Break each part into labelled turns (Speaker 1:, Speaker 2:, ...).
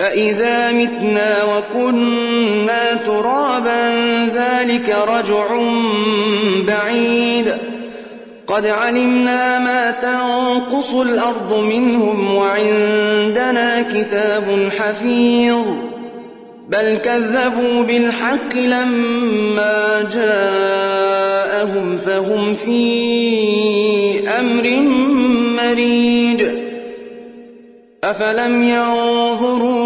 Speaker 1: أإذا متنا وكنا ترابا ذلك رجع بعيد قد علمنا ما تنقص الأرض منهم وعندنا كتاب حفيظ بل كذبوا بالحق لما جاءهم فهم في أمر مريج أفلم ينظروا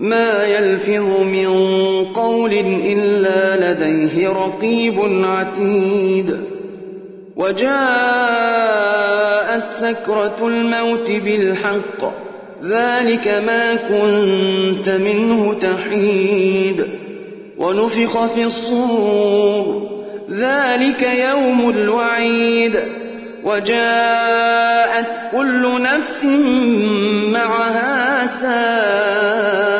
Speaker 1: ما يلفظ من قول إلا لديه رقيب عتيد. وجاءت سكرة الموت بالحق ذلك ما كنت منه تحيد. ونفخ في الصور ذلك يوم الوعيد. وجاءت كل نفس معها سائق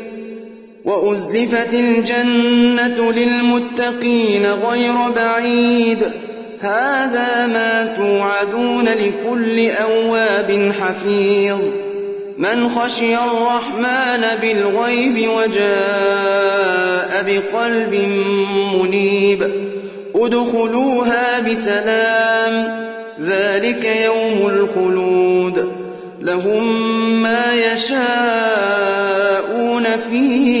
Speaker 1: وأزلفت الجنة للمتقين غير بعيد. هذا ما توعدون لكل أواب حفيظ. من خشي الرحمن بالغيب وجاء بقلب منيب. ادخلوها بسلام. ذلك يوم الخلود. لهم ما يشاءون فيها